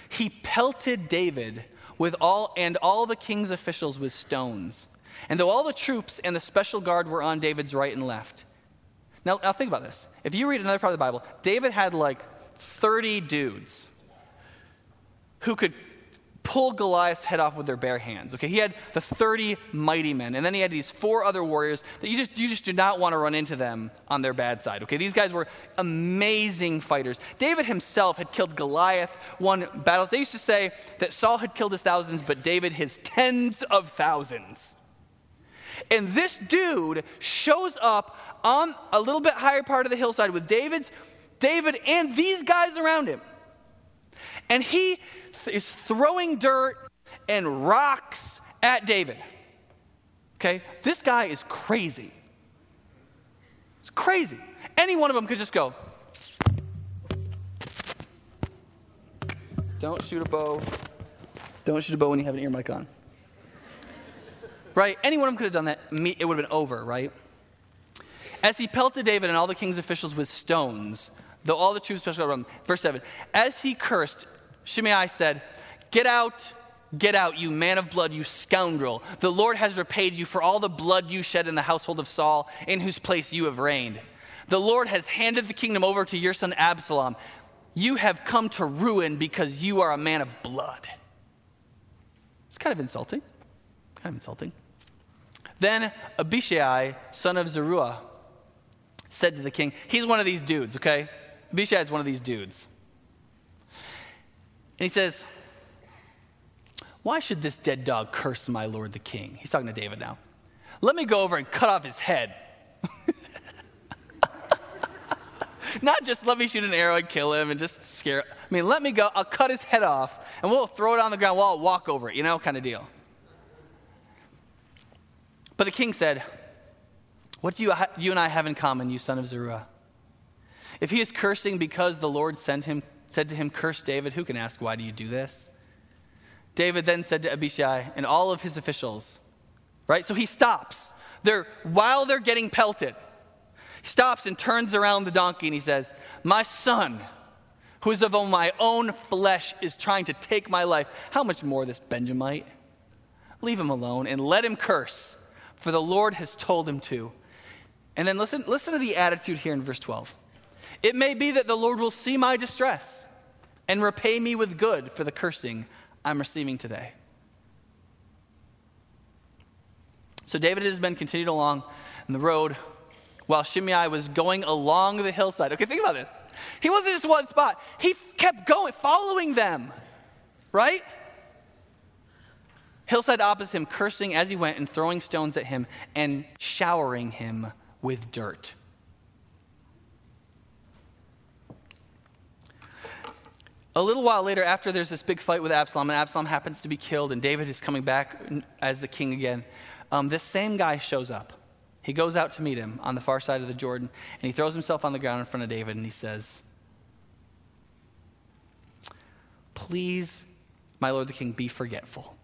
He pelted David with all and all the king's officials with stones. And though all the troops and the special guard were on David's right and left. Now, now think about this. If you read another part of the Bible, David had like 30 dudes who could pull Goliath's head off with their bare hands. Okay, he had the 30 mighty men, and then he had these four other warriors that you just you just do not want to run into them on their bad side. Okay, these guys were amazing fighters. David himself had killed Goliath, won battles. They used to say that Saul had killed his thousands, but David his tens of thousands. And this dude shows up on a little bit higher part of the hillside with David's David and these guys around him. And he is throwing dirt and rocks at David. Okay? This guy is crazy. It's crazy. Any one of them could just go, Don't shoot a bow. Don't shoot a bow when you have an ear mic on. Right? Any one of them could have done that. It would have been over, right? As he pelted David and all the king's officials with stones, though all the troops special around him. Verse 7. As he cursed, Shimei said, Get out, get out, you man of blood, you scoundrel. The Lord has repaid you for all the blood you shed in the household of Saul, in whose place you have reigned. The Lord has handed the kingdom over to your son Absalom. You have come to ruin because you are a man of blood. It's kind of insulting. Kind of insulting. Then Abishai, son of Zeruiah, said to the king, He's one of these dudes, okay? Abishai is one of these dudes. And he says, Why should this dead dog curse my lord the king? He's talking to David now. Let me go over and cut off his head. Not just let me shoot an arrow and kill him and just scare. I mean, let me go. I'll cut his head off and we'll throw it on the ground while I'll walk over it, you know, kind of deal. But the king said, What do you, you and I have in common, you son of Zeruiah? If he is cursing because the Lord sent him said to him, Curse David. Who can ask, Why do you do this? David then said to Abishai and all of his officials, right? So he stops. They're, while they're getting pelted, he stops and turns around the donkey and he says, My son, who is of my own flesh, is trying to take my life. How much more this Benjamite? Leave him alone and let him curse, for the Lord has told him to. And then listen, listen to the attitude here in verse 12. It may be that the Lord will see my distress and repay me with good for the cursing I'm receiving today. So David has been continued along in the road while Shimei was going along the hillside. Okay, think about this. He wasn't just one spot, he kept going, following them, right? Hillside opposite him, cursing as he went and throwing stones at him and showering him with dirt. A little while later, after there's this big fight with Absalom, and Absalom happens to be killed, and David is coming back as the king again, um, this same guy shows up. He goes out to meet him on the far side of the Jordan, and he throws himself on the ground in front of David, and he says, Please, my lord the king, be forgetful.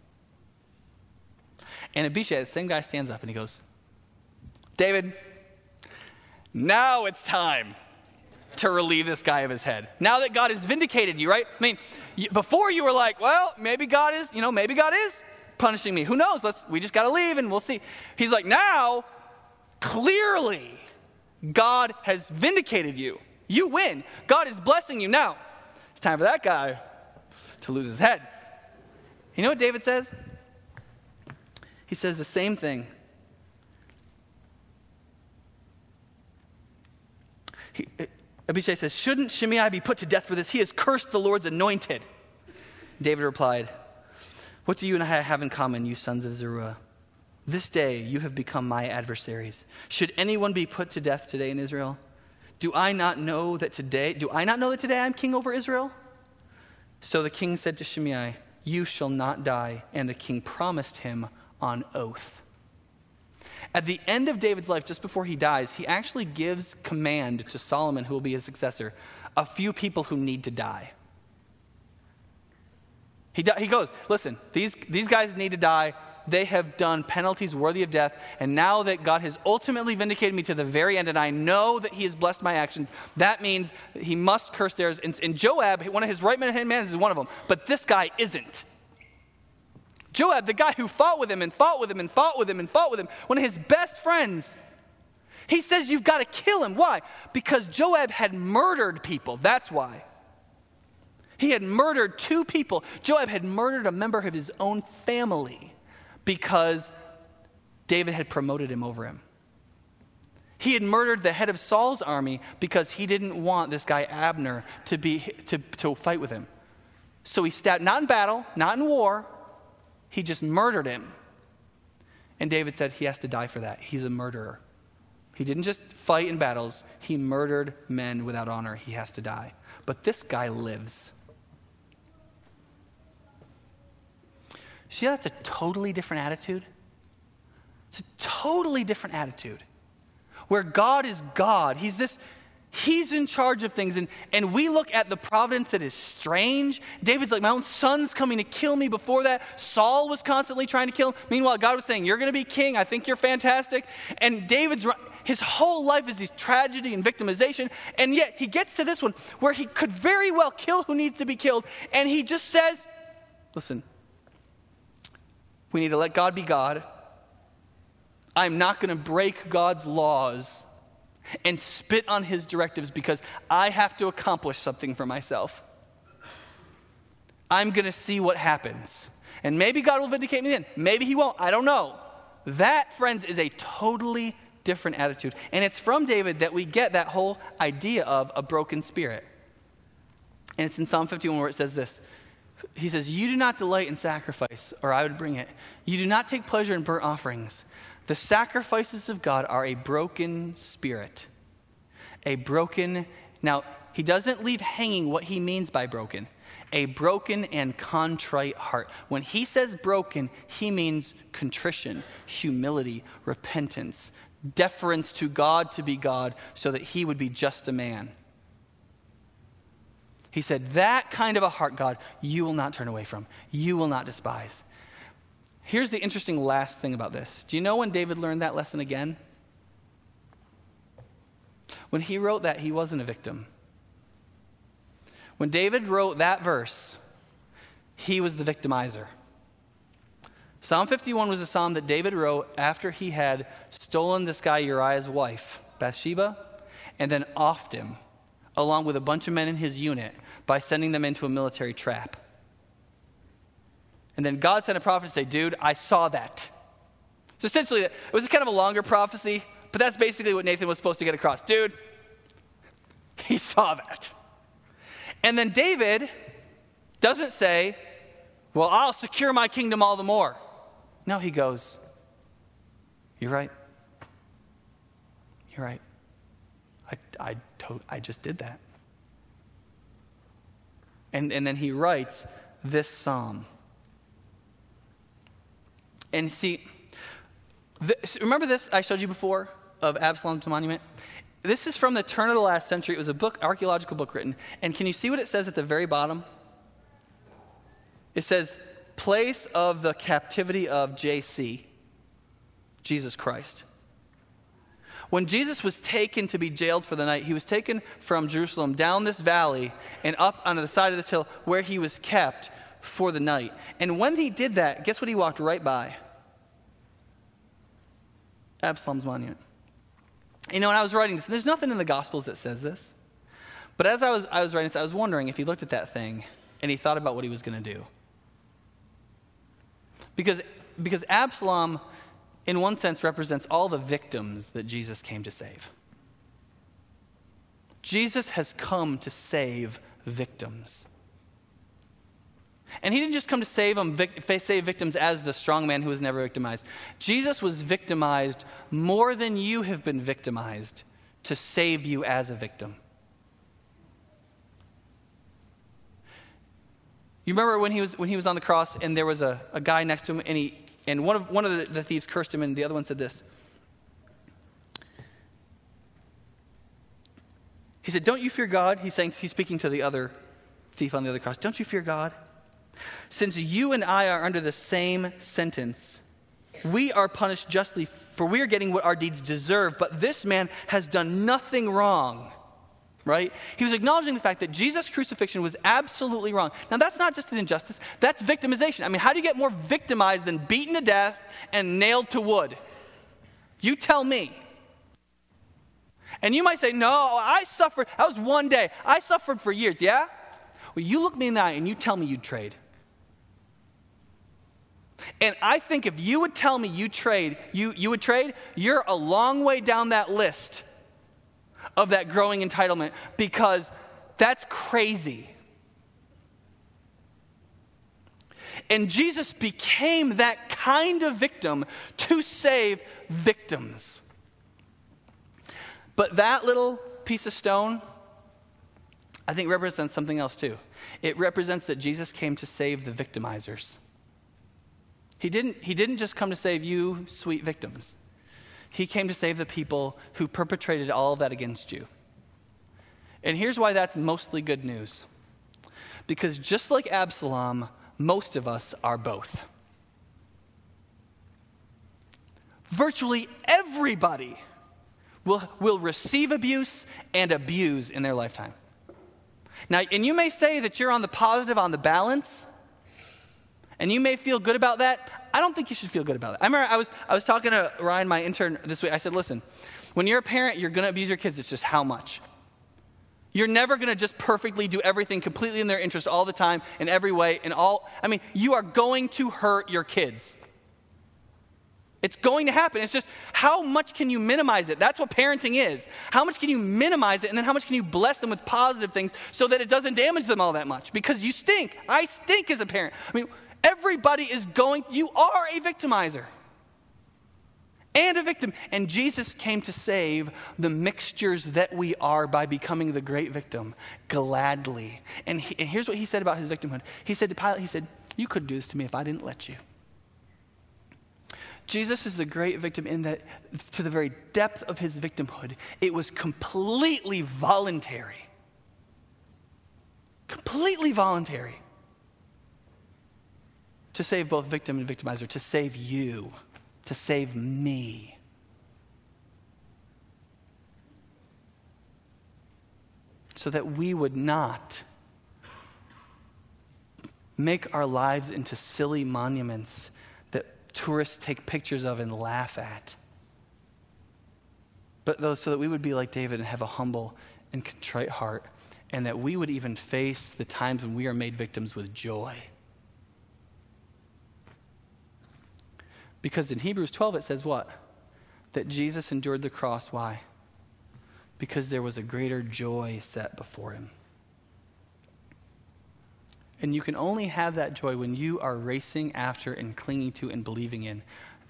And Abishai, the same guy, stands up and he goes, David, now it's time to relieve this guy of his head. Now that God has vindicated you, right? I mean, before you were like, well, maybe God is, you know, maybe God is punishing me. Who knows? Let's we just got to leave and we'll see. He's like, now clearly God has vindicated you. You win. God is blessing you now. It's time for that guy to lose his head. You know what David says? He says the same thing. He, Abishai says, Shouldn't Shimei be put to death for this? He has cursed the Lord's anointed. David replied, What do you and I have in common, you sons of Zeruiah? This day you have become my adversaries. Should anyone be put to death today in Israel? Do I not know that today, do I not know that today I'm king over Israel? So the king said to Shimei, You shall not die. And the king promised him on oath. At the end of David's life, just before he dies, he actually gives command to Solomon, who will be his successor, a few people who need to die. He, he goes, Listen, these, these guys need to die they have done penalties worthy of death. And now that God has ultimately vindicated me to the very end, and I know that He has blessed my actions, that means He must curse theirs. And, and Joab, one of his right hand men, is one of them. But this guy isn't. Joab, the guy who fought with him and fought with him and fought with him and fought with him, one of his best friends, he says, You've got to kill him. Why? Because Joab had murdered people. That's why. He had murdered two people. Joab had murdered a member of his own family because David had promoted him over him. He had murdered the head of Saul's army because he didn't want this guy Abner to, be, to, to fight with him. So he stabbed, not in battle, not in war, he just murdered him. And David said he has to die for that. He's a murderer. He didn't just fight in battles, he murdered men without honor. He has to die. But this guy lives. See, that's a totally different attitude. It's a totally different attitude. Where God is God. He's this, He's in charge of things. And, and we look at the providence that is strange. David's like, My own son's coming to kill me. Before that, Saul was constantly trying to kill him. Meanwhile, God was saying, You're going to be king. I think you're fantastic. And David's, his whole life is this tragedy and victimization. And yet he gets to this one where he could very well kill who needs to be killed. And he just says, Listen, we need to let God be God. I'm not going to break God's laws and spit on his directives because I have to accomplish something for myself. I'm going to see what happens. And maybe God will vindicate me then. Maybe he won't. I don't know. That, friends, is a totally different attitude. And it's from David that we get that whole idea of a broken spirit. And it's in Psalm 51 where it says this he says, You do not delight in sacrifice, or I would bring it. You do not take pleasure in burnt offerings. The sacrifices of God are a broken spirit. A broken, now, he doesn't leave hanging what he means by broken. A broken and contrite heart. When he says broken, he means contrition, humility, repentance, deference to God to be God so that he would be just a man. He said, That kind of a heart, God, you will not turn away from, you will not despise. Here's the interesting last thing about this. Do you know when David learned that lesson again? When he wrote that, he wasn't a victim. When David wrote that verse, he was the victimizer. Psalm 51 was a psalm that David wrote after he had stolen this guy Uriah's wife, Bathsheba, and then offed him, along with a bunch of men in his unit, by sending them into a military trap. And then God sent a prophet to say, Dude, I saw that. So essentially, it was kind of a longer prophecy, but that's basically what Nathan was supposed to get across. Dude, he saw that. And then David doesn't say, Well, I'll secure my kingdom all the more. No, he goes, You're right. You're right. I, I, I just did that. And, and then he writes this psalm. And see, this, remember this I showed you before of Absalom's monument? This is from the turn of the last century. It was a book, archaeological book written. And can you see what it says at the very bottom? It says, place of the captivity of JC, Jesus Christ. When Jesus was taken to be jailed for the night, he was taken from Jerusalem down this valley and up onto the side of this hill where he was kept for the night. And when he did that, guess what he walked right by? Absalom's monument. You know, when I was writing this, there's nothing in the Gospels that says this. But as I was, I was writing this, I was wondering if he looked at that thing and he thought about what he was going to do. Because, because Absalom in one sense, represents all the victims that Jesus came to save. Jesus has come to save victims. And he didn't just come to save them, save victims as the strong man who was never victimized. Jesus was victimized more than you have been victimized to save you as a victim. You remember when he was, when he was on the cross and there was a, a guy next to him and, he, and one of, one of the, the thieves cursed him and the other one said this He said, Don't you fear God? He's saying he's speaking to the other thief on the other cross. Don't you fear God? Since you and I are under the same sentence, we are punished justly, for we are getting what our deeds deserve, but this man has done nothing wrong. Right? He was acknowledging the fact that Jesus' crucifixion was absolutely wrong. Now, that's not just an injustice, that's victimization. I mean, how do you get more victimized than beaten to death and nailed to wood? You tell me. And you might say, No, I suffered. That was one day. I suffered for years. Yeah? Well, you look me in the eye and you tell me you'd trade. And I think if you would tell me you trade, you, you would trade, you're a long way down that list of that growing entitlement because that's crazy. And Jesus became that kind of victim to save victims. But that little piece of stone, I think, represents something else too. It represents that Jesus came to save the victimizers. He didn't, he didn't just come to save you, sweet victims. He came to save the people who perpetrated all of that against you. And here's why that's mostly good news. Because just like Absalom, most of us are both. Virtually everybody will, will receive abuse and abuse in their lifetime. Now, and you may say that you're on the positive, on the balance, and you may feel good about that. I don't think you should feel good about it. I remember I was, I was talking to Ryan, my intern, this week. I said, listen, when you're a parent, you're going to abuse your kids. It's just how much. You're never going to just perfectly do everything completely in their interest all the time, in every way, in all. I mean, you are going to hurt your kids. It's going to happen. It's just how much can you minimize it? That's what parenting is. How much can you minimize it, and then how much can you bless them with positive things so that it doesn't damage them all that much? Because you stink. I stink as a parent. I mean, everybody is going, you are a victimizer and a victim. And Jesus came to save the mixtures that we are by becoming the great victim gladly. And, he, and here's what he said about his victimhood He said to Pilate, He said, You could do this to me if I didn't let you. Jesus is the great victim in that, to the very depth of his victimhood, it was completely voluntary. Completely voluntary. To save both victim and victimizer, to save you, to save me. So that we would not make our lives into silly monuments that tourists take pictures of and laugh at. But those, so that we would be like David and have a humble and contrite heart, and that we would even face the times when we are made victims with joy. Because in Hebrews 12 it says what? That Jesus endured the cross. Why? Because there was a greater joy set before him. And you can only have that joy when you are racing after and clinging to and believing in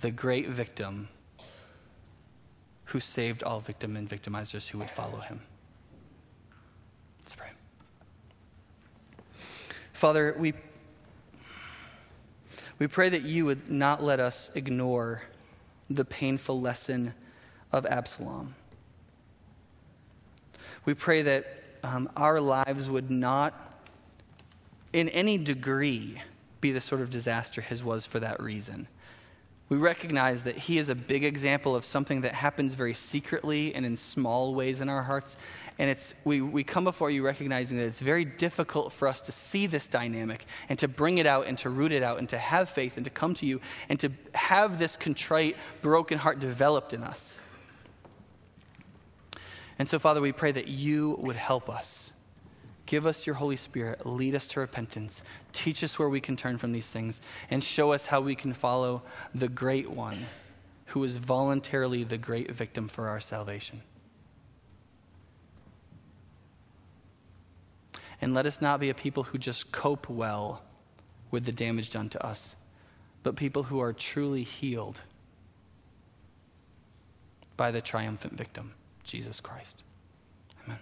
the great victim who saved all victim and victimizers who would follow him. Let's pray. Father, we, we pray that you would not let us ignore the painful lesson of Absalom. We pray that um, our lives would not in any degree be the sort of disaster his was for that reason. We recognize that he is a big example of something that happens very secretly and in small ways in our hearts. And it's, we, we come before you recognizing that it's very difficult for us to see this dynamic and to bring it out and to root it out and to have faith and to come to you and to have this contrite, broken heart developed in us. And so, Father, we pray that you would help us Give us your Holy Spirit. Lead us to repentance. Teach us where we can turn from these things and show us how we can follow the great one who is voluntarily the great victim for our salvation. And let us not be a people who just cope well with the damage done to us, but people who are truly healed by the triumphant victim, Jesus Christ. Amen.